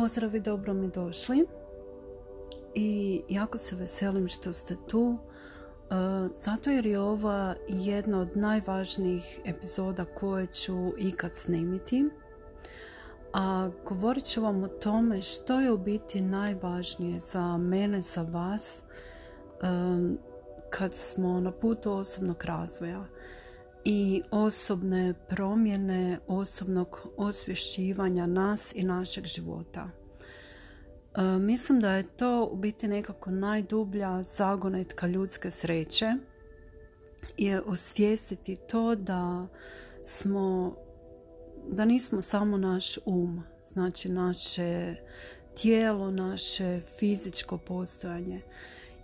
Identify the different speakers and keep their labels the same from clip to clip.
Speaker 1: Pozdrav i dobro mi došli. I jako se veselim što ste tu. E, zato jer je ova jedna od najvažnijih epizoda koje ću ikad snimiti. A govorit ću vam o tome što je u biti najvažnije za mene, za vas, e, kad smo na putu osobnog razvoja i osobne promjene osobnog osvješćivanja nas i našeg života. E, mislim da je to u biti nekako najdublja zagonetka ljudske sreće je osvijestiti to da smo da nismo samo naš um, znači naše tijelo, naše fizičko postojanje.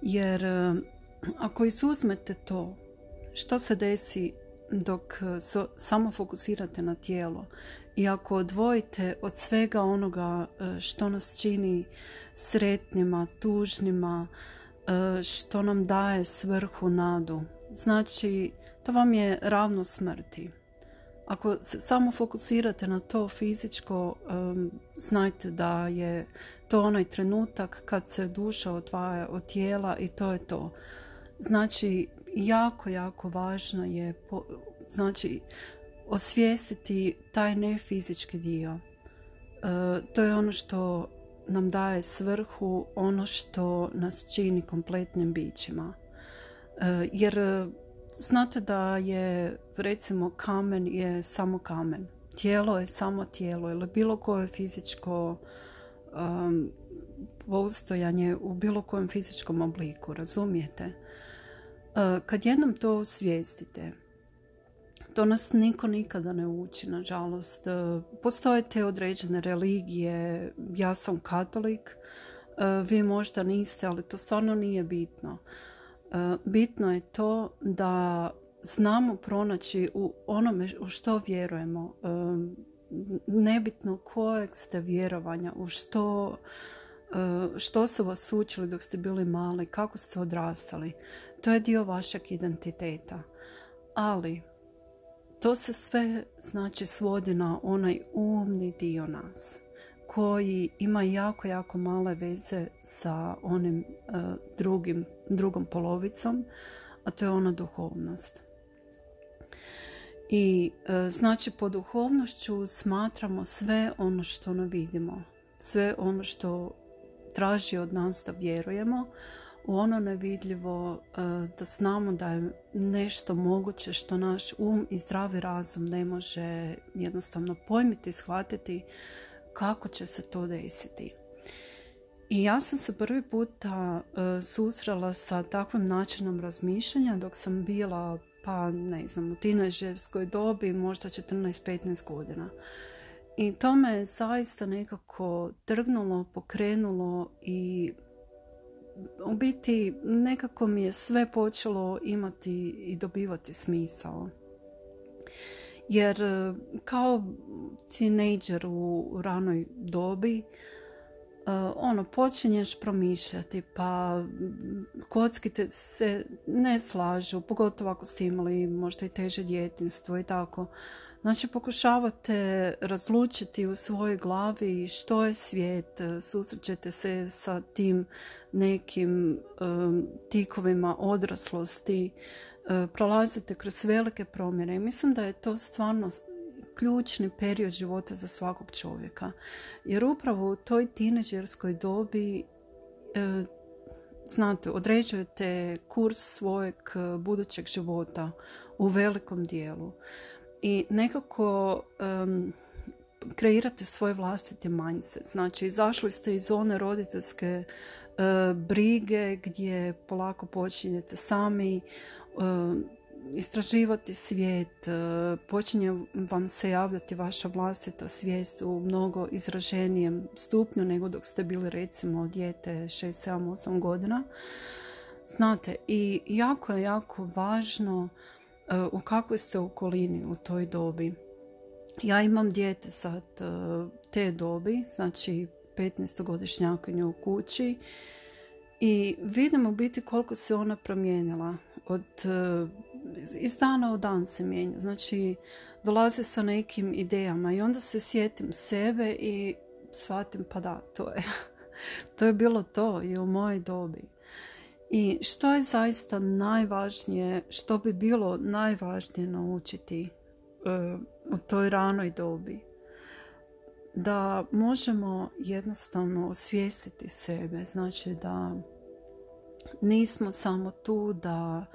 Speaker 1: Jer e, ako izuzmete to, što se desi dok e, samo fokusirate na tijelo i ako odvojite od svega onoga e, što nas čini sretnima, tužnima, e, što nam daje svrhu nadu, znači to vam je ravno smrti. Ako se samo fokusirate na to fizičko, znajte da je to onaj trenutak kad se duša odvaja od tijela i to je to. Znači, jako, jako važno je znači osvijestiti taj nefizički dio. E, to je ono što nam daje svrhu, ono što nas čini kompletnim bićima. E, jer znate da je recimo kamen je samo kamen. Tijelo je samo tijelo ili bilo koje fizičko um, postojanje u bilo kojem fizičkom obliku, razumijete? E, kad jednom to svijestite, to nas niko nikada ne uči, nažalost. E, postoje te određene religije, ja sam katolik, e, vi možda niste, ali to stvarno nije bitno. Bitno je to da znamo pronaći u onome u što vjerujemo. Nebitno kojeg ste vjerovanja, u što, što su vas učili dok ste bili mali, kako ste odrastali. To je dio vašeg identiteta. Ali to se sve znači svodi na onaj umni dio nas koji ima jako, jako male veze sa onim uh, drugim, drugom polovicom, a to je ona duhovnost. I uh, znači po duhovnošću smatramo sve ono što ne vidimo, sve ono što traži od nas da vjerujemo, u ono nevidljivo e, da znamo da je nešto moguće što naš um i zdravi razum ne može jednostavno pojmiti, shvatiti kako će se to desiti. I ja sam se prvi puta e, susrela sa takvim načinom razmišljanja dok sam bila pa ne znam u tinežerskoj dobi možda 14-15 godina. I to me zaista nekako trgnulo, pokrenulo i u biti nekako mi je sve počelo imati i dobivati smisao. Jer e, kao tinejdžer u ranoj dobi, e, ono, počinješ promišljati, pa kockite se ne slažu, pogotovo ako ste imali možda i teže djetinstvo i tako. Znači pokušavate razlučiti u svojoj glavi što je svijet, susrećete se sa tim nekim tikovima odraslosti, prolazite kroz velike promjene i mislim da je to stvarno ključni period života za svakog čovjeka. Jer upravo u toj tineđerskoj dobi znate, određujete kurs svojeg budućeg života u velikom dijelu i nekako kreirate svoje vlastite mindset. Znači, izašli ste iz zone roditeljske e, brige gdje polako počinjete sami istraživati svijet, uh, počinje vam se javljati vaša vlastita svijest u mnogo izraženijem stupnju nego dok ste bili recimo dijete 6, 7, 8 godina. Znate, i jako je, jako važno u kakvoj ste okolini u toj dobi. Ja imam dijete sad e, te dobi, znači 15-godišnjakinju u kući i vidim u biti koliko se ona promijenila. Od, e, iz dana u dan se mijenja. Znači, dolaze sa nekim idejama i onda se sjetim sebe i shvatim pa da, to je, to je bilo to i u mojoj dobi. I što je zaista najvažnije, što bi bilo najvažnije naučiti uh, u toj ranoj dobi? Da možemo jednostavno osvijestiti sebe, znači da nismo samo tu da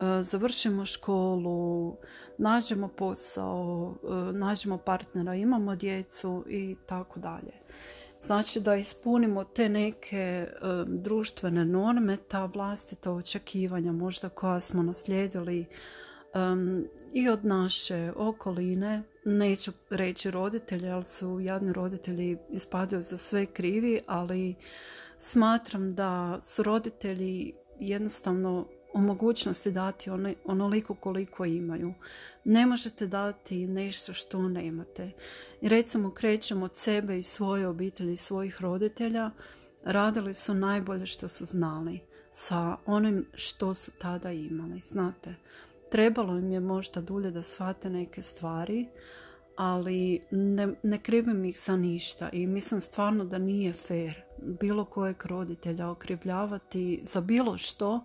Speaker 1: e, završimo školu, nađemo posao, e, nađemo partnera, imamo djecu i tako dalje. Znači da ispunimo te neke društvene norme, ta vlastita očekivanja možda koja smo naslijedili i od naše okoline, neću reći roditelje, ali su jadni roditelji ispadaju za sve krivi, ali smatram da su roditelji jednostavno u mogućnosti dati onoliko koliko imaju. Ne možete dati nešto što nemate. I recimo krećemo od sebe i svoje obitelji i svojih roditelja. Radili su najbolje što su znali sa onim što su tada imali. Znate, trebalo im je možda dulje da shvate neke stvari, ali ne, ne krivim ih za ništa i mislim stvarno da nije fair bilo kojeg roditelja okrivljavati za bilo što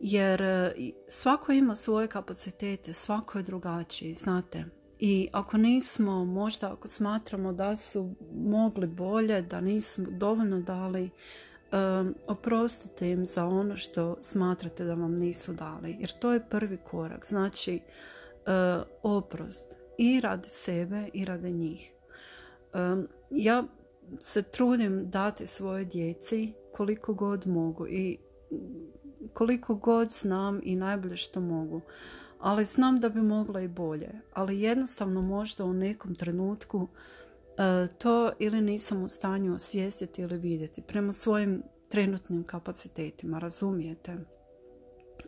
Speaker 1: jer e, svako ima svoje kapacitete, svako je drugačiji, znate. I ako nismo, možda ako smatramo da su mogli bolje, da nisu dovoljno dali, um, oprostite im za ono što smatrate da vam nisu dali. Jer to je prvi korak. Znači, uh, oprost i radi sebe i radi njih. Um, ja se trudim dati svoje djeci koliko god mogu i koliko god znam i najbolje što mogu. Ali znam da bi mogla i bolje. Ali jednostavno možda u nekom trenutku e, to ili nisam u stanju osvijestiti ili vidjeti prema svojim trenutnim kapacitetima, razumijete?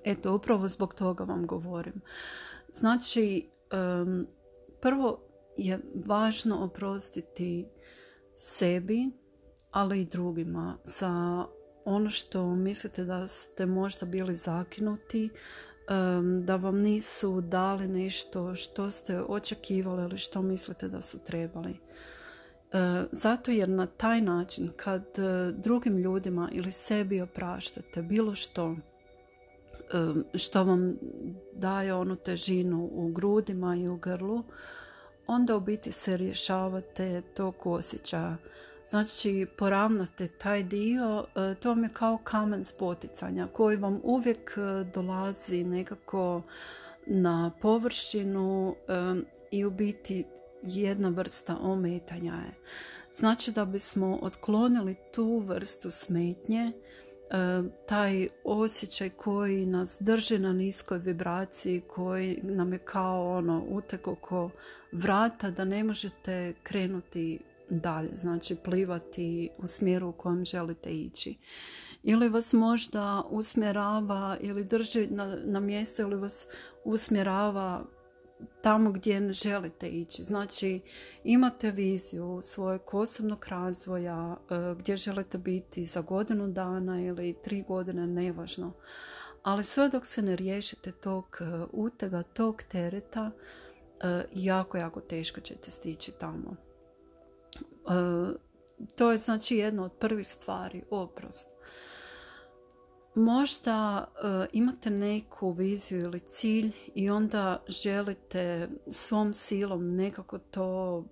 Speaker 1: Eto, upravo zbog toga vam govorim. Znači, prvo je važno oprostiti sebi, ali i drugima za ono što mislite da ste možda bili zakinuti, da vam nisu dali nešto što ste očekivali ili što mislite da su trebali. E, zato jer na taj način kad e, drugim ljudima ili sebi opraštate bilo što što vam daje onu težinu u grudima i u grlu, onda u biti se rješavate tog osjećaja Znači, poravnate taj dio, e, to vam je kao kamen spoticanja koji vam uvijek e, dolazi nekako na površinu e, i u biti jedna vrsta ometanja je. Znači da bismo otklonili tu vrstu smetnje, taj osjećaj koji nas drži na niskoj vibraciji, koji nam je kao ono utek oko vrata da ne možete krenuti dalje, znači plivati u smjeru u kojem želite ići. Ili vas možda usmjerava ili drži na, na mjesto ili vas usmjerava tamo gdje ne želite ići. Znači imate viziju svojeg osobnog razvoja, e, gdje želite biti za godinu dana ili tri godine, nevažno. Ali sve dok se ne riješite tog e, utega, tog tereta, e, jako, jako teško ćete stići tamo. E, to je znači jedna od prvih stvari, oprost. Možda e, imate neku viziju ili cilj i onda želite svom silom nekako to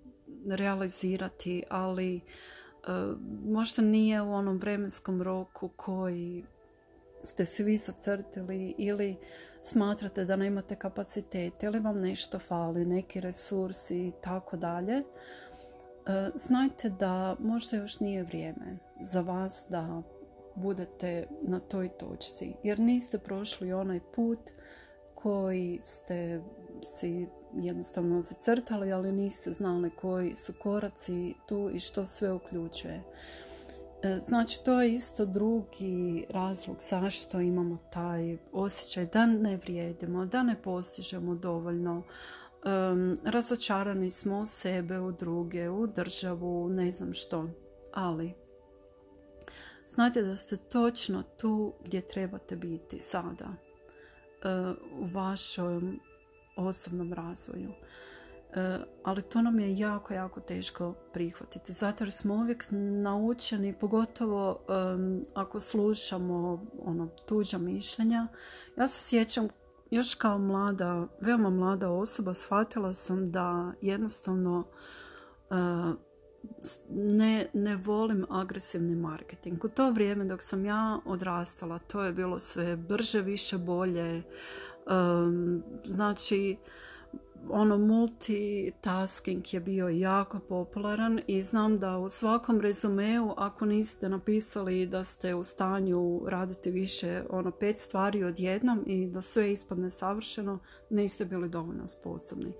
Speaker 1: realizirati, ali e, možda nije u onom vremenskom roku koji ste svi zacrtili ili smatrate da nemate kapacitete ili vam nešto fali, neki resursi i tako dalje znajte da možda još nije vrijeme za vas da budete na toj točci jer niste prošli onaj put koji ste si jednostavno zacrtali, ali niste znali koji su koraci tu i što sve uključuje. E, znači, to je isto drugi razlog zašto imamo taj osjećaj da ne vrijedimo, da ne postižemo dovoljno, um, razočarani smo u sebe, u druge, u državu, ne znam što. Ali znajte da ste točno tu gdje trebate biti sada uh, u vašem osobnom razvoju. ali to nam je jako, jako teško prihvatiti. Zato jer smo uvijek naučeni, pogotovo ako slušamo ono, tuđa mišljenja. Ja se sjećam još kao mlada, veoma mlada osoba, shvatila sam da jednostavno ne, ne volim agresivni marketing. U to vrijeme dok sam ja odrastala, to je bilo sve brže, više, bolje. znači, ono multitasking je bio jako popularan i znam da u svakom rezumeu ako niste napisali da ste u stanju raditi više ono pet stvari odjednom i da sve ispadne savršeno, niste bili dovoljno sposobni.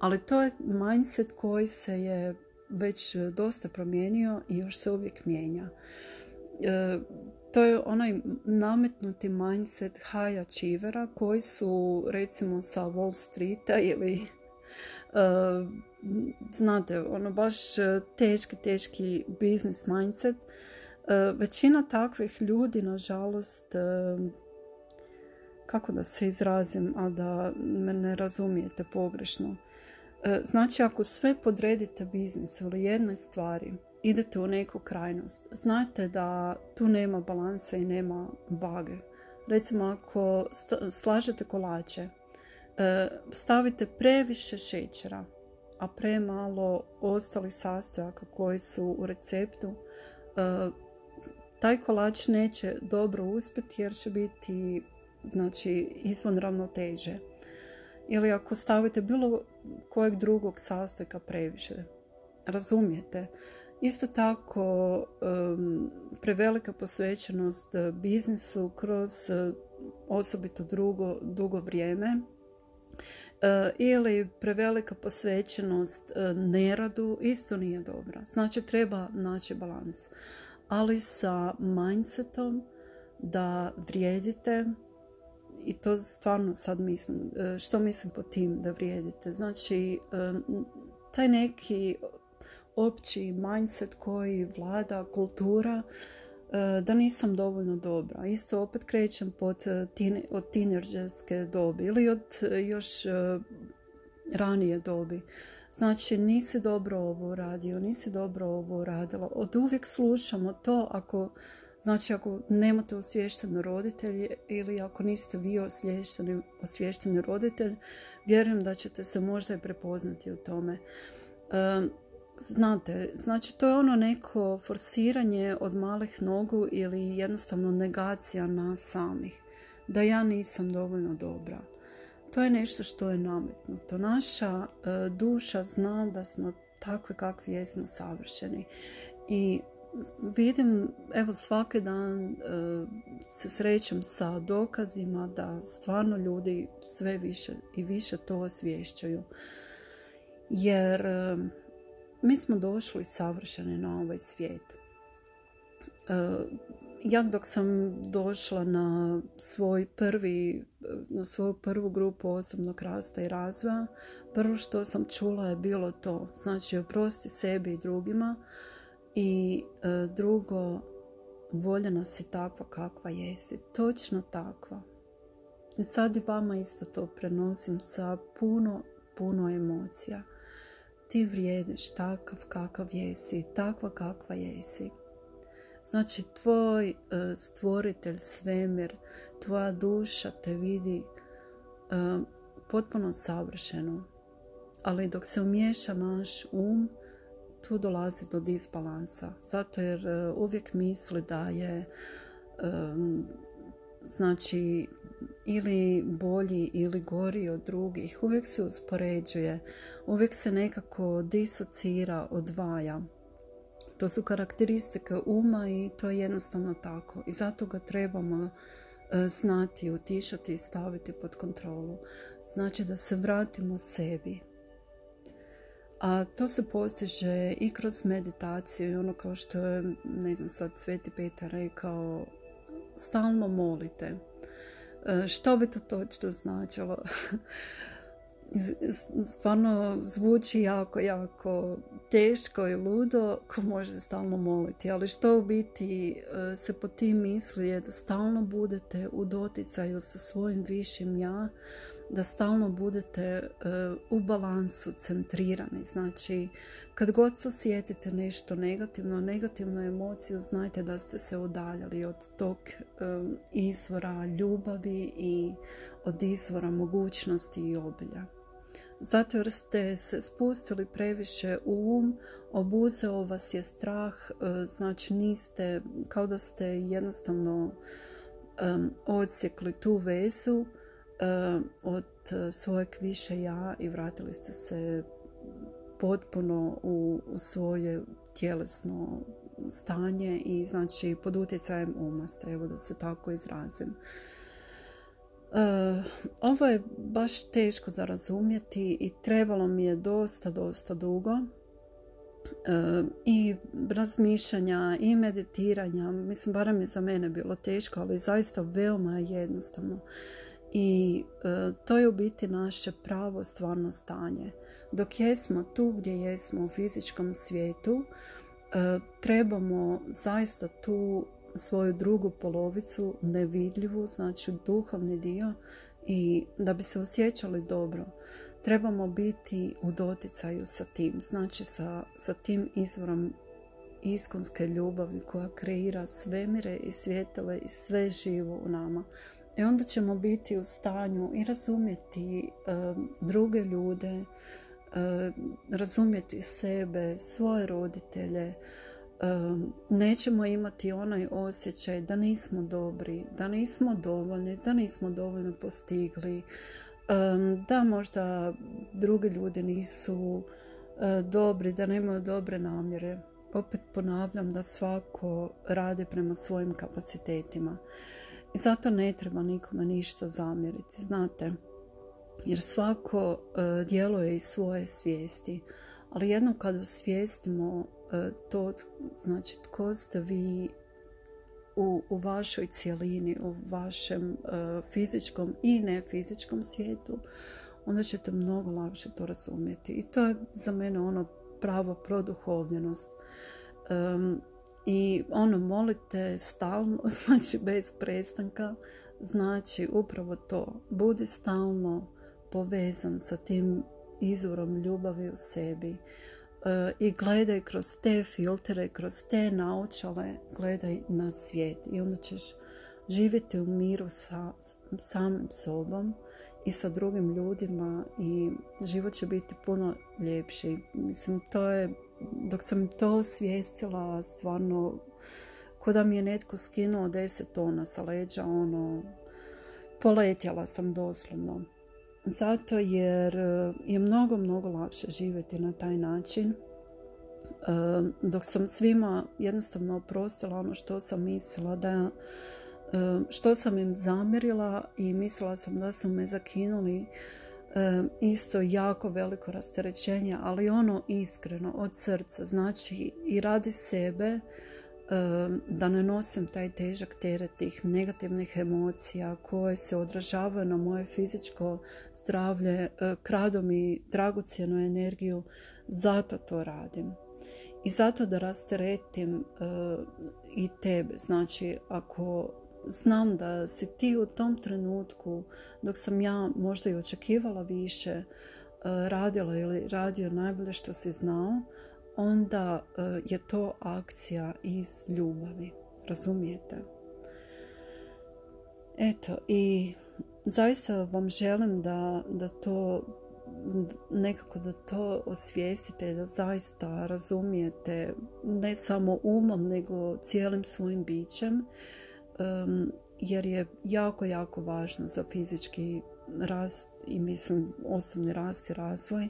Speaker 1: Ali to je mindset koji se je već dosta promijenio i još se uvijek mijenja. E, to je onaj nametnuti mindset high achievera koji su recimo sa Wall Streeta ili uh, znate, ono baš teški, teški business mindset. Uh, većina takvih ljudi, nažalost, uh, kako da se izrazim, a da me ne razumijete pogrešno. Znači, ako sve podredite biznisu ili jednoj stvari, idete u neku krajnost. Znate da tu nema balansa i nema vage. Recimo ako slažete kolače, e, stavite previše šećera, a premalo ostalih sastojaka koji su u receptu, e, taj kolač neće dobro uspjeti jer će biti znači, izvan ravnoteže. Ili ako stavite bilo kojeg drugog sastojka previše, razumijete, Isto tako prevelika posvećenost eh, biznisu kroz eh, osobito drugo, dugo vrijeme eh, ili prevelika posvećenost neradu isto nije dobra. Znači treba naći balans. Ali sa mindsetom da vrijedite i to stvarno sad mislim, što mislim po tim da vrijedite. Znači taj neki opći mindset koji vlada, kultura, e, da nisam dovoljno dobra. Isto opet krećem pod e, od tineđerske dobi ili od e, još ranije dobi. Znači, nisi dobro ovo radio, nisi dobro ovo radila. Od uvijek slušamo to ako Znači, ako nemate osvještene roditelje ili ako niste vi osvješteni, osvješteni roditelj, vjerujem da ćete se možda i prepoznati u tome. Znate, znači to je ono neko forsiranje od malih nogu ili jednostavno negacija nas samih. Da ja nisam dovoljno dobra. To je nešto što je nametnuto. Naša e, duša zna da smo takvi kakvi jesmo savršeni. I vidim, evo svaki dan e, se srećem sa dokazima da stvarno ljudi sve više i više to osvješćaju. Jer e, mi smo došli savršeni na ovaj svijet. E, ja dok sam došla na svoj prvi, na svoju prvu grupu osobnog rasta i razvoja, prvo što sam čula je bilo to. Znači, oprosti sebi i drugima i e, drugo, voljena si takva kakva jesi. Točno takva. I sad i vama isto to prenosim sa puno, puno emocija ti vrijediš takav kakav jesi, takva kakva jesi. Znači, tvoj e, stvoritelj, svemir, tvoja duša te vidi e, potpuno savršeno. Ali dok se umiješa naš um, tu dolazi do disbalansa. Zato jer e, uvijek misli da je znači ili bolji ili gori od drugih. Uvijek se uspoređuje, uvijek se nekako disocira, odvaja. To su karakteristike uma i to je jednostavno tako. I zato ga trebamo e, znati, utišati i staviti pod kontrolu. Znači da se vratimo sebi. A to se postiže i kroz meditaciju i ono kao što je, ne znam sad, Sveti Petar rekao, stalno molite. E, što bi to točno značilo? Stvarno zvuči jako, jako teško i ludo ko može stalno moliti. Ali što u biti e, se po tim misli je da stalno budete u doticaju sa svojim višim ja da stalno budete u balansu, centrirani. Znači, kad god osjetite nešto negativno, negativnu emociju, znajte da ste se udaljali od tog izvora ljubavi i od izvora mogućnosti i obilja. Zato jer ste se spustili previše u um, obuzeo vas je strah, e, znači niste, kao da ste jednostavno um, odsjekli tu vezu od svojeg više ja i vratili ste se potpuno u, svoje tjelesno stanje i znači pod utjecajem uma ste, evo da se tako izrazim. Uh, ovo je baš teško za razumjeti i trebalo mi je dosta, dosta dugo uh, i razmišljanja i meditiranja. Mislim, barem je za mene bilo teško, ali zaista veoma jednostavno. I uh, to je u biti naše pravo stvarno stanje. Dok jesmo tu gdje jesmo u fizičkom svijetu, trebamo zaista tu svoju drugu polovicu nevidljivu, znači duhovni dio i da bi se osjećali dobro trebamo biti u doticaju sa tim, znači sa, sa tim izvorom iskonske ljubavi koja kreira svemire i svjetove i sve živo u nama. I onda ćemo biti u stanju i razumjeti druge ljude, razumjeti sebe, svoje roditelje, nećemo imati onaj osjećaj da nismo dobri, da nismo dovoljni, da nismo dovoljno postigli, da možda drugi ljudi nisu e, dobri, da nemaju dobre namjere. Opet ponavljam da svako radi prema svojim kapacitetima. I zato ne treba nikome ništa zamjeriti, znate. Jer svako e, djeluje iz svoje svijesti. Ali jednom kad osvijestimo E, to znači tko ste vi u, u vašoj cjelini, u vašem uh, fizičkom i ne fizičkom svijetu, onda ćete mnogo lakše to razumjeti. I to je za mene ono pravo produhovljenost. I ono molite stalno, znači bez prestanka, znači upravo to. Budi stalno povezan sa tim izvorom ljubavi u sebi i gledaj kroz te filtere, kroz te naočale, gledaj na svijet i onda ćeš živjeti u miru sa samim sobom i sa drugim ljudima i život će biti puno ljepši. Mislim, to je, dok sam to osvijestila, stvarno, ko da mi je netko skinuo deset tona sa leđa, ono, poletjala sam doslovno. Zato jer e, je mnogo, mnogo lakše živjeti na taj način. E, dok sam svima jednostavno oprostila ono što sam mislila da e, što sam im zamjerila i mislila sam da su me zakinuli isto jako veliko rasterećenje, ali ono iskreno od srca, znači i radi sebe, da ne nosim taj težak teret tih negativnih emocija koje se odražavaju na moje fizičko zdravlje, kradu mi dragocjenu energiju, zato to radim. I zato da rasteretim i tebe. Znači, ako znam da si ti u tom trenutku, dok sam ja možda i očekivala više, e, radila ili radio najbolje što si znao, onda e, je to akcija iz ljubavi. Razumijete? Eto, i zaista vam želim da, da to nekako da to osvijestite, da zaista razumijete ne samo umom, nego cijelim svojim bićem, jer je jako, jako važno za fizički rast i mislim osobni rast i razvoj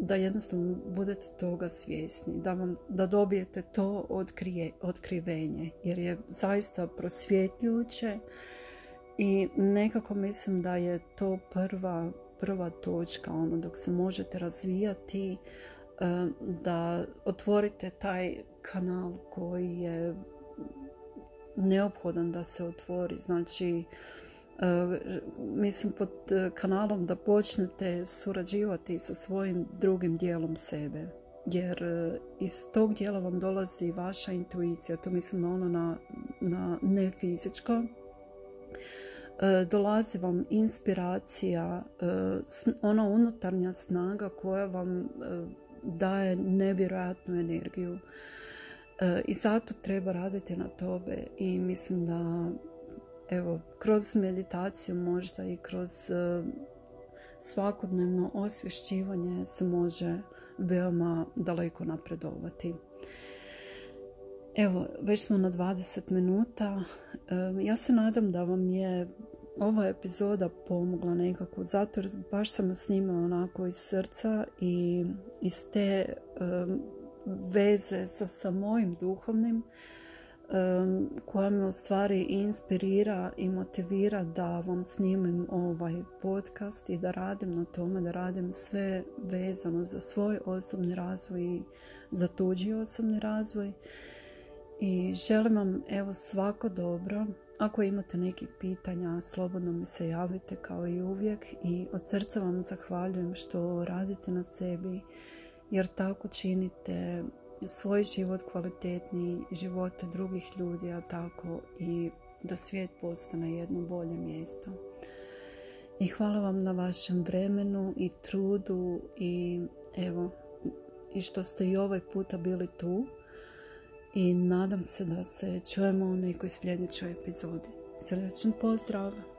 Speaker 1: da jednostavno budete toga svjesni, da, vam, da dobijete to otkrije, otkrivenje jer je zaista prosvjetljujuće i nekako mislim da je to prva, prva točka ono dok se možete razvijati da otvorite taj kanal koji je neophodan da se otvori. Znači E, mislim pod e, kanalom da počnete surađivati sa svojim drugim dijelom sebe. Jer e, iz tog dijela vam dolazi vaša intuicija. To mislim na ono na, na ne fizičko dolazi vam inspiracija, ona unutarnja snaga koja vam daje nevjerojatnu energiju. I zato treba raditi na tobe i mislim da evo, kroz meditaciju možda i kroz svakodnevno osvješćivanje se može veoma daleko napredovati. Evo, već smo na 20 minuta. Ja se nadam da vam je ova epizoda pomogla nekako, zato baš sam snimala onako iz srca i iz te veze sa, sa mojim duhovnim koja me u stvari inspirira i motivira da vam snimim ovaj podcast i da radim na tome, da radim sve vezano za svoj osobni razvoj i za tuđi osobni razvoj. I želim vam evo svako dobro. Ako imate nekih pitanja, slobodno mi se javite kao i uvijek i od srca vam zahvaljujem što radite na sebi jer tako činite svoj život kvalitetniji, živote drugih ljudi, a tako i da svijet postane jedno bolje mjesto. I hvala vam na vašem vremenu i trudu i evo, i što ste i ovaj puta bili tu i nadam se da se čujemo u nekoj sljedećoj epizodi. Srdečan pozdrav!